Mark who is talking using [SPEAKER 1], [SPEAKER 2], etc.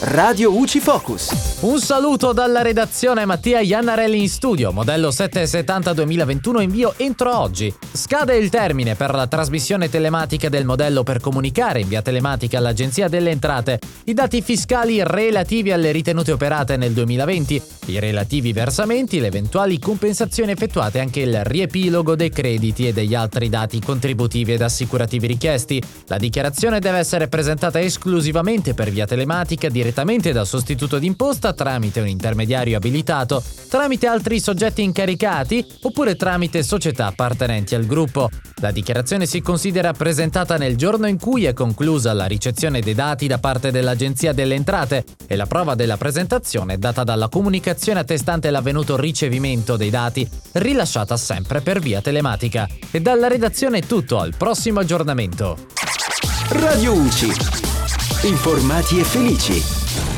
[SPEAKER 1] Radio UCI Focus.
[SPEAKER 2] Un saluto dalla redazione Mattia Iannarelli in studio, modello 770 2021 invio entro oggi. Scade il termine per la trasmissione telematica del modello per comunicare in via telematica all'Agenzia delle Entrate i dati fiscali relativi alle ritenute operate nel 2020, i relativi versamenti, le eventuali compensazioni effettuate anche il riepilogo dei crediti e degli altri dati contributivi ed assicurativi richiesti. La dichiarazione deve essere presentata esclusivamente per via telematica direttamente dal sostituto d'imposta tramite un intermediario abilitato, tramite altri soggetti incaricati oppure tramite società appartenenti al gruppo. La dichiarazione si considera presentata nel giorno in cui è conclusa la ricezione dei dati da parte dell'Agenzia delle Entrate e la prova della presentazione è data dalla comunicazione attestante l'avvenuto ricevimento dei dati, rilasciata sempre per via telematica. E dalla redazione è tutto, al prossimo aggiornamento.
[SPEAKER 1] Radio UCI. Informati e felici.